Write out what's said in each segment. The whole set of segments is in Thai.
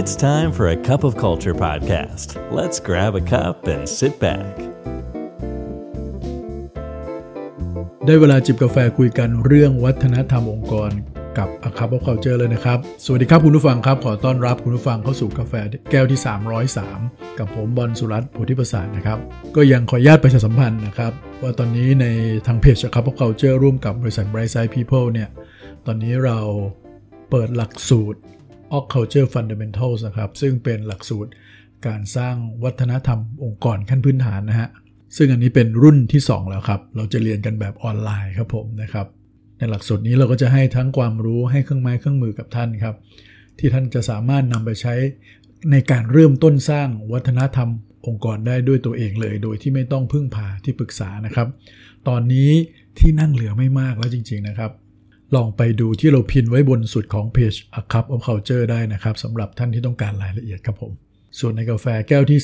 It's time for a cup of culture podcast. Let's grab a cup and sit back. ได้เวลาจิบกาแฟคุยกันเรื่องวัฒนธรรมองค์กรกับ A Cup of Culture เลยนะครับ สวัสดีครับคุณผู้ฟังครับ ขอต้อนรับคุณผู้ฟังเข้าสู่กาแฟแก้วที่ 303 กับผมบอลสุรัตน์โพธิประสานนะครับ ก็ยังขออนุญาตประชาสัมพันธ์นะครับ ว่าตอนนี้ในทางเพจ A Cup of Culture ร่วมกับบริษัท Brightside People เนี่ย ตอนนี้เราเปิดหลักสูตร o Culture Fundamentals นะครับ ซึ่งเป็นหลักสูตรการสร้างวัฒนธรรมองค์กรขั้นพื้นฐานนะฮะ ซึ่งอันนี้เป็นรุ่นที่ 2 แล้วครับ เราจะเรียนกันแบบออนไลน์ครับผมนะครับ ในหลักสูตรนี้เราก็จะให้ทั้งความรู้ให้เครื่องไม้เครื่องมือกับท่านครับ ที่ท่านจะสามารถนำไปใช้ในการเริ่มต้นสร้างวัฒนธรรมองค์กรได้ด้วยตัวเองเลย โดยที่ไม่ต้องพึ่งพาที่ปรึกษานะครับ ตอนนี้ที่นั่งเหลือไม่มากแล้วจริง ๆนะครับ ลองไปดูที่เราพินไว้บนสุดของเพจ A Cup of Culture ได้นะครับสำหรับท่านที่ต้องการรายละเอียดครับผม ส่วนในกาแฟแก้วที่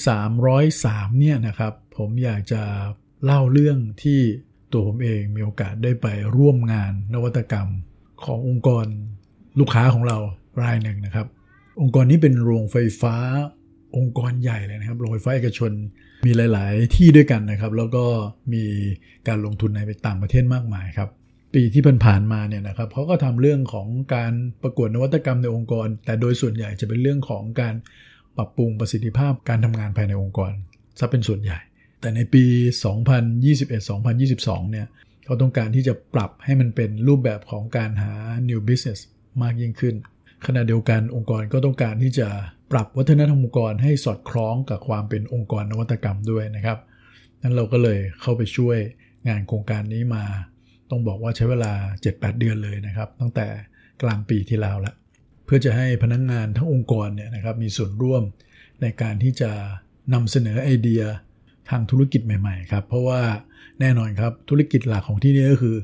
303 เนี่ยนะครับ ผมอยากจะเล่าเรื่องที่ตัวผมเองมีโอกาสได้ไปร่วมงานนวัตกรรมขององค์กรลูกค้าของเรารายหนึ่งนะครับ องค์กรนี้เป็นโรงไฟฟ้าองค์กรใหญ่เลยนะครับ โรงไฟฟ้าเอกชนมีหลาย ๆ ที่ด้วยกันนะครับ แล้วก็มีการลงทุนในต่างประเทศมากมายครับ ปีที่ผ่านๆมาเนี่ยนะครับเขาก็ทำเรื่องของการประกวดนวัตกรรมในองค์กร แต่โดยส่วนใหญ่จะเป็นเรื่องของการปรับปรุงประสิทธิภาพการทำงานภายในองค์กรซะเป็นส่วนใหญ่ แต่ในปี 2021-2022 เนี่ยเขาต้องการที่จะปรับให้มันเป็นรูปแบบของการหา new business มากยิ่งขึ้น ขณะเดียวกันองค์กรก็ต้องการที่จะปรับวัฒนธรรมองค์กรให้สอดคล้องกับความเป็นองค์กรนวัตกรรมด้วยนะครับนั้นเราก็เลยเข้าไปช่วยงานโครงการนี้มา ต้องบอกว่าใช้เวลา 7-8 เดือนเลยนะครับ ตั้งแต่กลางปีที่แล้วละเพื่อจะให้พนักงงานทั้งองค์กรเนี่ยนะครับมีส่วนร่วมในการที่จะนำเสนอไอเดียทางธุรกิจใหม่ๆครับเพราะว่าแน่นอนครับธุรกิจหลักของที่นี่ก็คือ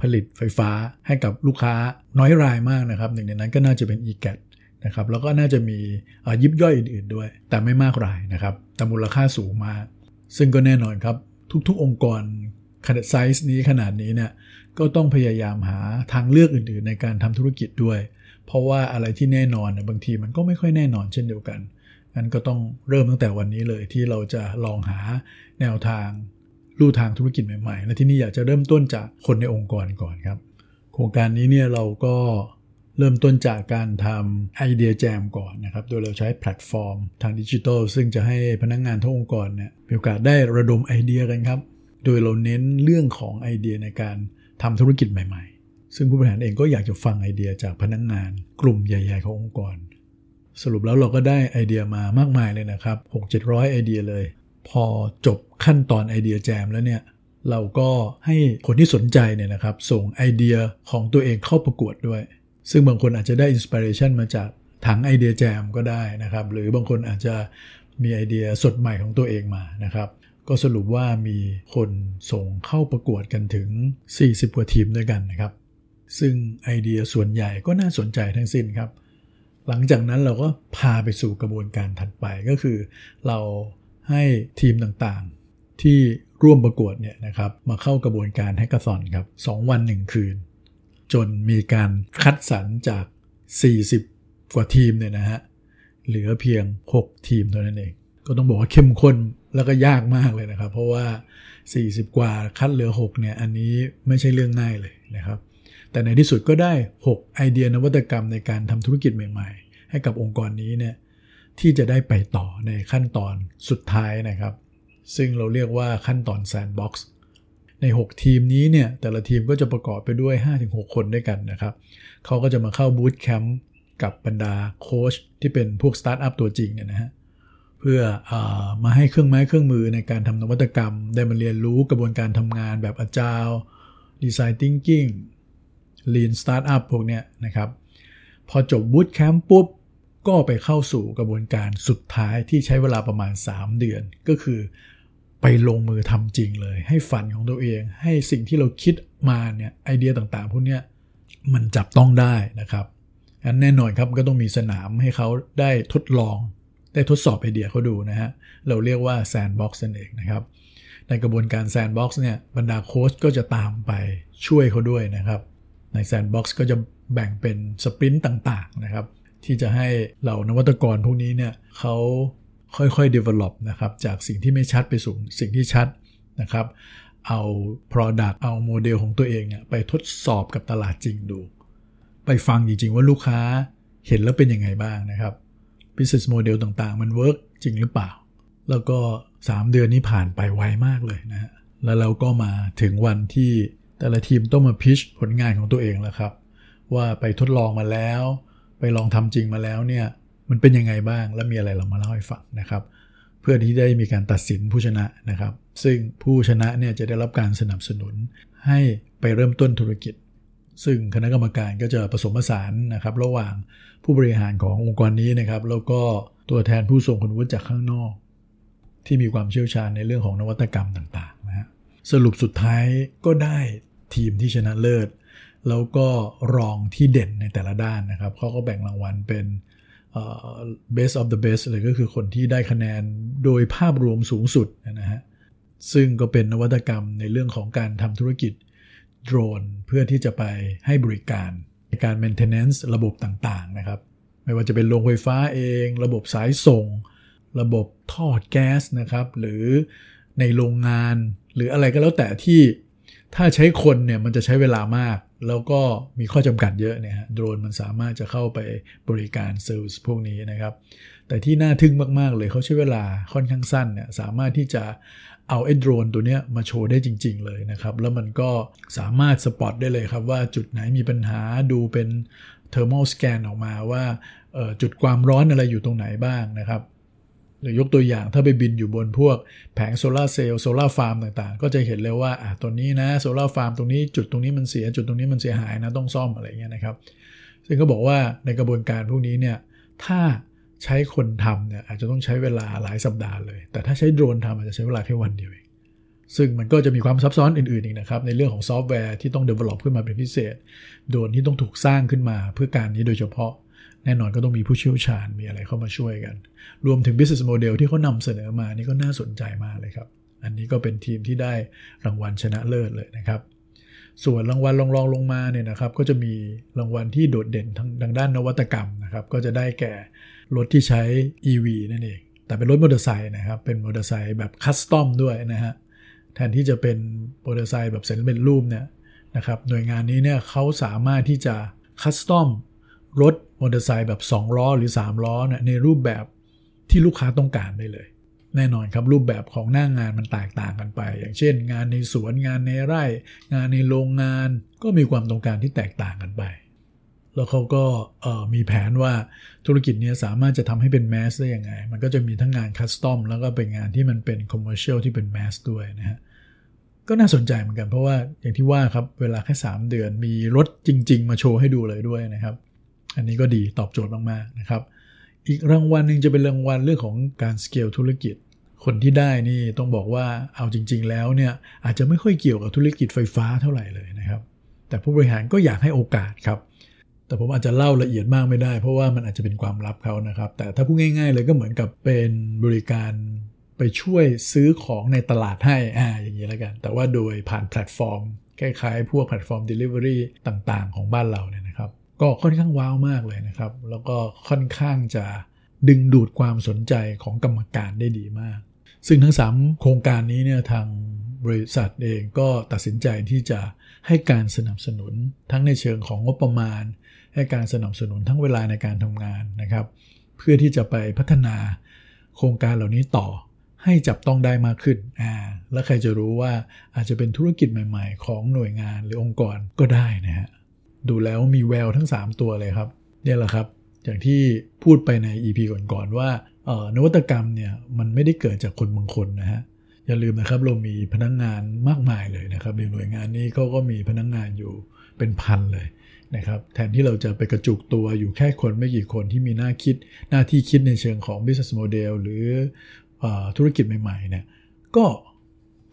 ผลิตไฟฟ้าให้กับลูกค้าน้อยรายมากนะครับหนึ่งในนั้นก็น่าจะเป็น e g a t นะครับแล้วก็น่าจะมียิบย่อยอื่นๆด้วย แต่ไม่มากรายนะครับแต่มูลค่าสูงมาก ซึ่งก็แน่นอนครับทุกๆองค์กร ขนาดไซส์นี้ขนาดนี้เนี่ยก็ต้องพยายามหาทางเลือกอื่นๆ ในการทำธุรกิจด้วย เพราะว่าอะไรที่แน่นอนบางทีมันก็ไม่ค่อยแน่นอนเช่นเดียวกันงั้นก็ต้องเริ่มตั้งแต่วันนี้เลยที่เราจะลองหาแนวทางลู่ทางธุรกิจใหม่ๆ และที่นี่อยากจะเริ่มต้นจากคนในองค์กรก่อนครับ โครงการนี้เนี่ยเราก็เริ่มต้นจากการทำ Idea Jam ก่อนนะครับ โดยเราใช้แพลตฟอร์มทางดิจิทัลซึ่งจะให้พนักงานทั้งองค์กรเนี่ยมีโอกาสได้ระดมไอเดียกันครับ โดยเราเน้นเรื่องของไอเดียในการทำธุรกิจใหม่ ๆ ซึ่งผู้บริหารเองก็อยากจะฟังไอเดียจากพนักงาน กลุ่มใหญ่ ๆ ขององค์กร สรุปแล้วเราก็ได้ไอเดียมามากมายเลยนะครับ 6-700 ไอเดียเลย พอจบขั้นตอน Idea Jam แล้วเนี่ยเราก็ให้คนที่สนใจเนี่ยนะครับ ส่งไอเดียของตัวเองเข้าประกวดด้วย ซึ่งบางคนอาจจะได้อินสปิเรชันมาจากถังไอเดียแจมก็ได้นะครับ หรือบางคนอาจจะมีไอเดียสดใหม่ของตัวเองมานะครับ ก็สรุปว่ามีคนส่งเข้าประกวดกันถึง 40 กว่าทีมด้วยกันนะครับ ซึ่งไอเดียส่วนใหญ่ก็น่าสนใจทั้งสิ้นครับ หลังจากนั้นเราก็พาไปสู่กระบวนการถัดไปก็คือ เราให้ทีมต่างๆ ที่ร่วมประกวดเนี่ยนะครับมาเข้ากระบวนการแฮกเกอร์ซอนครับ2วัน 1 คืน จนมีการคัดสรรจาก 40 กว่าทีมเนี่ยนะฮะเหลือเพียง 6 ทีมเท่านั้นเอง ก็ต้องบอกว่าเข้มข้นแล้วก็ยากมากเลยนะครับ เพราะว่า 40 กว่าคัดเหลือ 6 เนี่ย อันนี้ไม่ใช่เรื่องง่ายเลยนะครับ แต่ในที่สุดก็ได้ 6 ไอเดียนวัตกรรมในการทำธุรกิจใหม่ๆ ให้กับองค์กรนี้เนี่ยที่จะได้ไปต่อในขั้นตอนสุดท้ายนะครับ ซึ่งเราเรียกว่าขั้นตอน Sandbox ใน 6 ทีมนี้เนี่ยแต่ละทีมก็จะประกอบไปด้วย 5-6 คนด้วยกันนะครับเขาก็จะมาเข้า Bootcamp กับบรรดาโค้ชที่เป็นพวกสตาร์ทอัพตัวจริงเนี่ยนะฮะ เพื่อมาให้เครื่องไม้เครื่องมือในการทำนวัตกรรม ได้มาเรียนรู้กระบวนการทำงานแบบ Agile Design Thinking Lean Startup พวกเนี้ยนะครับ พอจบ Bootcamp ปุ๊บ ก็ไปเข้าสู่กระบวนการสุดท้ายที่ใช้เวลาประมาณ 3 เดือน ก็คือไปลงมือทำจริงเลย ให้ฝันของตัวเอง ให้สิ่งที่เราคิดมาเนี่ยไอเดียต่างๆ พวกเนี้ยมันจับต้องได้นะครับอันแน่นอนครับก็ต้องมีสนามให้เขาได้ทดลอง ได้ทดสอบไอเดียเขาดูนะฮะ เราเรียกว่า Sandbox นั่นเองนะครับ ในกระบวนการ Sandbox เนี่ยบรรดาโค้ชก็จะตามไปช่วยเขาด้วยนะครับ ใน sandbox ก็จะแบ่งเป็น sprint ต่างๆนะครับ ที่จะให้เหล่านวัตกรพวกนี้เนี่ยเขาค่อยๆ develop นะครับ จากสิ่งที่ไม่ชัดไปสู่สิ่งที่ชัดนะครับ เอา product เอาโมเดลของตัวเองเนี่ยไปทดสอบกับตลาดจริงดู ไปฟังจริงๆว่าลูกค้าเห็นแล้วเป็นยังไงบ้างนะครับ business model ต่างๆ มัน work จริงหรือเปล่า แล้วก็ 3 เดือนนี้ผ่านไปไวมากเลยนะฮะแล้วเราก็มาถึงวันที่แต่ละทีมต้องมาพิชผลงานของตัวเองแล้วครับ ว่าไปทดลองมาแล้ว ไปลองทำจริงมาแล้วเนี่ยมันเป็นยังไงบ้างและมีอะไรเรามาเล่าให้ฟังนะครับ เพื่อที่ได้มีการตัดสินผู้ชนะนะครับ ซึ่งผู้ชนะเนี่ยจะได้รับการสนับสนุนให้ไปเริ่มต้นธุรกิจ ซึ่งคณะกรรมการก็จะผสมผสานนะครับระหว่างผู้บริหารขององค์กรนี้นะครับ แล้วก็ตัวแทนผู้ทรงคุณวุฒิจากข้างนอก ที่มีความเชี่ยวชาญในเรื่องของนวัตกรรมต่างๆนะฮะสรุปสุดท้ายก็ได้ทีมที่ชนะเลิศ แล้วก็รองที่เด่นในแต่ละด้านนะครับเขาก็แบ่งรางวัลเป็น best of the best เลยก็คือคนที่ได้คะแนนโดยภาพรวมสูงสุดนะฮะซึ่งก็เป็นนวัตกรรมในเรื่องของการทำธุรกิจ โดรนเพื่อที่จะไปให้บริการในการ maintenance ระบบต่างๆนะครับ ไม่ว่าจะเป็นโรงไฟฟ้าเอง ระบบสายส่ง ระบบท่อแก๊สนะครับ หรือในโรงงาน หรืออะไรก็แล้วแต่ที่ถ้าใช้คนเนี่ยมันจะใช้เวลามาก แล้วก็มีข้อจำกัดเยอะเนี่ยโดรนมันสามารถจะเข้าไปบริการเซลล์พวกนี้นะครับ แต่ที่น่าทึ่งมาก ๆ เลยเขาใช้เวลาค่อนข้างสั้นเนี่ยสามารถที่จะ เอาไอ้โดรนตัวเนี้ยมาโชว์ได้จริง ๆ เลยนะครับ แล้วมันก็สามารถสปอตได้เลยครับว่าจุดไหนมีปัญหาดูเป็น thermoscan ออกมาว่าจุดความร้อนอะไรอยู่ตรงไหนบ้างนะครับหรือยกตัวอย่างถ้าไปบินอยู่บนพวกแผงโซลาเซลล์โซลาฟาร์มต่างๆ ก็จะเห็นเลยว่าอะตัวนี้นะโซลาฟาร์มตรงนี้จุดตรงนี้มันเสียจุดตรงนี้มันเสียหายนะต้องซ่อมอะไรเงี้ยนะครับ ซึ่งก็บอกว่าในกระบวนการพวกนี้เนี่ยถ้า ใช้คนทำเนี่ยอาจจะต้องใช้เวลาหลายสัปดาห์เลย แต่ถ้าใช้โดรนทำอาจจะใช้เวลาแค่วันเดียวเองซึ่งมันก็จะมีความซับซ้อนอื่นๆอีกนะครับ ในเรื่องของซอฟต์แวร์ที่ต้อง develop ขึ้นมาเป็นพิเศษ โดรนที่ต้องถูกสร้างขึ้นมาเพื่อการนี้โดยเฉพาะ แน่นอนก็ต้องมีผู้เชี่ยวชาญมีอะไรเข้ามาช่วยกัน รวมถึง business model ที่เขานำเสนอมานี่ก็น่าสนใจมากเลยครับ อันนี้ก็เป็นทีมที่ได้รางวัลชนะเลิศเลยนะครับ ส่วนรางวัลรองรองลงมาเนี่ยนะครับก็จะมีรางวัลที่โดดเด่นทางทางด้านนวัตกรรมนะครับก็จะได้แก่รถที่ใช้ EV นั่นเอง แต่เป็นรถมอเตอร์ไซค์นะครับเป็นมอเตอร์ไซค์แบบ custom ด้วยนะฮะแทนที่จะเป็นมอเตอร์ไซค์แบบเซ็นเป็นรูปเนี่ยนะครับหน่วยงานนี้เนี่ยเขาสามารถที่จะ custom รถมอเตอร์ไซค์แบบ 2 ล้อหรือ 3 ล้อนะในรูปแบบที่ลูกค้าต้องการได้เลย แน่นอนครับรูปแบบของหน้างานมันแตกต่างกันไป อย่างเช่น งานในสวนงานในไร่ งานในโรงงานก็มีความต้องการที่แตกต่างกันไป แล้วเขาก็มีแผนว่าธุรกิจนี้สามารถจะทำให้เป็น mass ได้ยังไง มันก็จะมีทั้งงาน custom แล้วก็เป็นงานที่มันเป็น commercial ที่เป็น mass ด้วยนะฮะก็น่าสนใจเหมือนกันเพราะว่าอย่างที่ว่าครับเวลาแค่ 3 เดือนมีรถจริง ๆ มาโชว์ให้ดูเลยด้วยนะครับ อันนี้ก็ดีตอบโจทย์มากๆนะครับ อีกรางวัลหนึ่งจะเป็นรางวัลเรื่องของการสเกลธุรกิจ คนที่ได้นี่ต้องบอกว่าเอาจริง ๆ แล้วเนี่ยอาจจะไม่ค่อยเกี่ยวกับธุรกิจไฟฟ้าเท่าไหร่เลยนะครับ แต่ผู้บริหารก็อยากให้โอกาสครับ แต่ผมอาจจะเล่าละเอียดมากไม่ได้ เพราะว่ามันอาจจะเป็นความลับเขานะครับ แต่ถ้าพูดง่าย ๆ เลยก็เหมือนกับเป็นบริการไปช่วยซื้อของในตลาดให้อ่าอย่างนี้แล้วกัน แต่ว่าโดยผ่านแพลตฟอร์มคล้ายๆพวกแพลตฟอร์ม Delivery ต่างๆ ของบ้านเราเนี่ยนะครับ ก็ค่อนข้างว้าวมากเลยนะครับ แล้วก็ค่อนข้างจะดึงดูดความสนใจของกรรมการได้ดีมาก ซึ่งทั้ง 3 โครงการนี้เนี่ยทางบริษัทเองก็ตัดสินใจที่จะให้การสนับสนุนทั้งในเชิงของงบประมาณ ให้การสนับสนุนทั้งเวลาในการทำงานนะครับ เพื่อที่จะไปพัฒนาโครงการเหล่านี้ต่อให้จับต้องได้มากขึ้นอ่าแล้วใครจะรู้ว่าอาจจะเป็นธุรกิจใหม่ ๆ ของหน่วยงานหรือองค์กรก็ได้นะฮะ ดูแล้วมีแววทั้ง 3 ตัวเลยครับเนี่ยแหละครับอย่างที่พูดไปใน EP ก่อนๆว่านวัตกรรมเนี่ยมันไม่ได้เกิดจากคนบางคนนะฮะอย่าลืมนะครับเรามีพนักงงานมากมายเลยนะครับในหน่วยงานนี้เขาก็มีพนักงงานอยู่เป็นพันเลยนะครับแทนที่เราจะไปกระจุกตัวอยู่แค่คนไม่กี่คนที่มีหน้าคิดหน้าที่คิดในเชิงของ business model หรืออธุรกิจใหม่ๆเนี่ยก็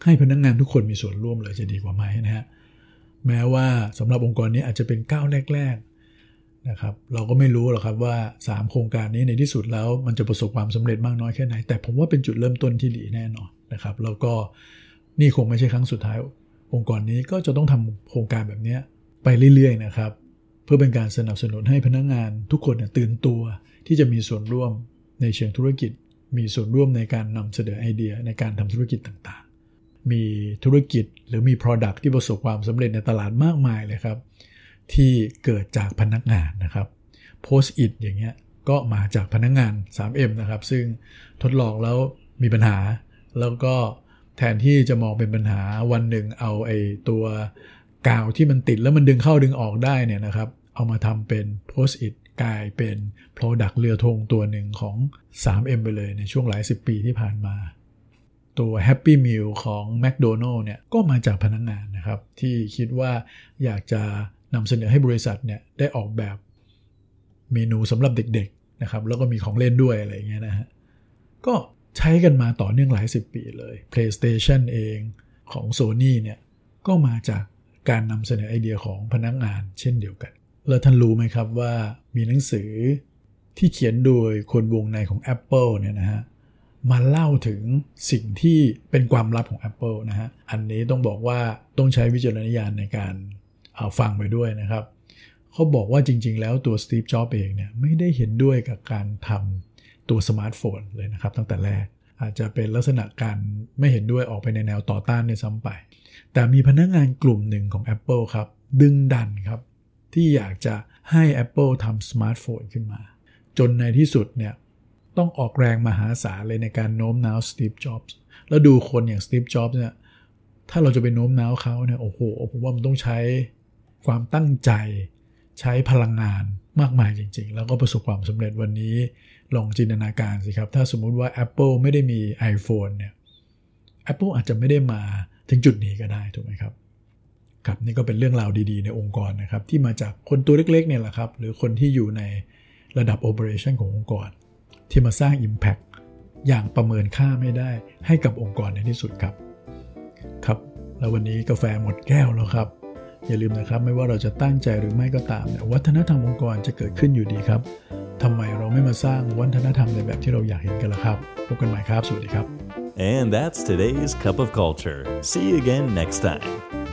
ให้พนักงงานทุกคนมีส่วนร่วมเลยจะดีกว่าไหมนะฮะ แม้ว่าสำหรับองค์กรนี้อาจจะเป็นก้าวแรกๆนะครับเราก็ไม่รู้หรอกครับว่า 3 โครงการนี้ในที่สุดแล้วมันจะประสบความสำเร็จมากน้อยแค่ไหน แต่ผมว่าเป็นจุดเริ่มต้นที่ดีแน่นอนนะครับแล้วก็นี่คงไม่ใช่ครั้งสุดท้าย องค์กรนี้ก็จะต้องทำโครงการแบบนี้ไปเรื่อยๆนะครับเพื่อเป็นการสนับสนุนให้พนักงงานทุกคนตื่นตัวที่จะมีส่วนร่วมในเชิงธุรกิจ มีส่วนร่วมในการนำเสนอไอเดียในการทำธุรกิจต่างๆ มีธุรกิจ หรือมี Product ที่ประสบความสำเร็จในตลาดมากมายเลยครับ ที่เกิดจากพนักงานนะครับ Post it อย่างเงี้ยก็มาจากพนักงงาน 3M นะครับ ซึ่งทดลองแล้วมีปัญหา แล้วก็แทนที่จะมองเป็นปัญหาวันหนึ่งเอาไอ้ตัวกาวที่มันติดแล้วมันดึงเข้าดึงออกได้เนี่ยนะครับ เอามาทำเป็น Post it กลายเป็น Product เรือธงตัวหนึ่งของ 3M ไปเลยในช่วงหลายสิบปีที่ผ่านมา ตัว Happy Meal ของ McDonald เนี่ยก็มาจากพนักงงานนะครับ ที่คิดว่าอยากจะนำเสนอให้บริษัทเนี่ยได้ออกแบบเมนูสำหรับเด็กๆนะครับแล้วก็มีของเล่นด้วยอะไรเงี้ยนะฮะก็ใช้กันมาต่อเนื่องหลายสิบปีเลย PlayStation เองของ Sony เนี่ยก็มาจากการนำเสนอไอเดียของพนักงานเช่นเดียวกัน แล้วท่านรู้ไหมครับว่ามีหนังสือที่เขียนโดยคนวงในของ Apple เนี่ยนะฮะ มาเล่าถึงสิ่งที่เป็นความลับของ Apple นะฮะ อันนี้ต้องบอกว่าต้องใช้วิจารณญาณในการเอาฟังไปด้วยนะครับ เขาบอกว่าจริง ๆ แล้วตัวสตีฟจ็อบส์เองเนี่ยไม่ได้เห็นด้วยกับการทำตัวสมาร์ทโฟนเลยนะครับ ตั้งแต่แรกอาจจะเป็นลักษณะการไม่เห็นด้วยออกไปในแนวต่อต้านด้วยซ้ำไป แต่มีพนักงานกลุ่มหนึ่งของ Apple ครับ ดึงดันครับ ที่อยากจะให้ Apple ทำสมาร์ทโฟนขึ้นมา จนในที่สุดเนี่ย ต้องออกแรงมหาศาลเลยในการโน้มน้าวสตีฟจ็อบส์แล้วดูคนอย่างสตีฟจ็อบส์เนี่ยถ้าเราจะไปโน้มน้าวเขาเนี่ยโอ้โหผมว่ามันต้องใช้ความตั้งใจใช้พลังงานมากมายจริง ๆ แล้วก็ประสบความสำเร็จวันนี้ลองจินตนาการสิครับ ถ้าสมมุติว่า Apple ไม่ได้มี iPhone เนี่ย Apple อาจจะไม่ได้มาถึงจุดนี้ก็ได้ถูกไหมครับครับนี่ก็เป็นเรื่องราวดีๆ ในองค์กรนะครับ ที่มาจากคนตัวเล็กๆเนี่ยแหละครับ หรือคนที่อยู่ในระดับ Operation ขององค์กร ที่มาสร้าง Impact อย่างประเมินค่าไม่ได้ให้กับองค์กรในที่สุดครับ ครับ แล้ววันนี้กาแฟหมดแก้วแล้วครับ อย่าลืมนะครับไม่ว่าเราจะตั้งใจหรือไม่ก็ตามเนี่ยวัฒนธรรมองค์กรจะเกิดขึ้นอยู่ดีครับทำไมเราไม่มาสร้างวัฒนธรรมในแบบที่เราอยากเห็นกันล่ะครับพบกันใหม่ครับสวัสดีครับ And that's today's Cup of Culture. See you again next time.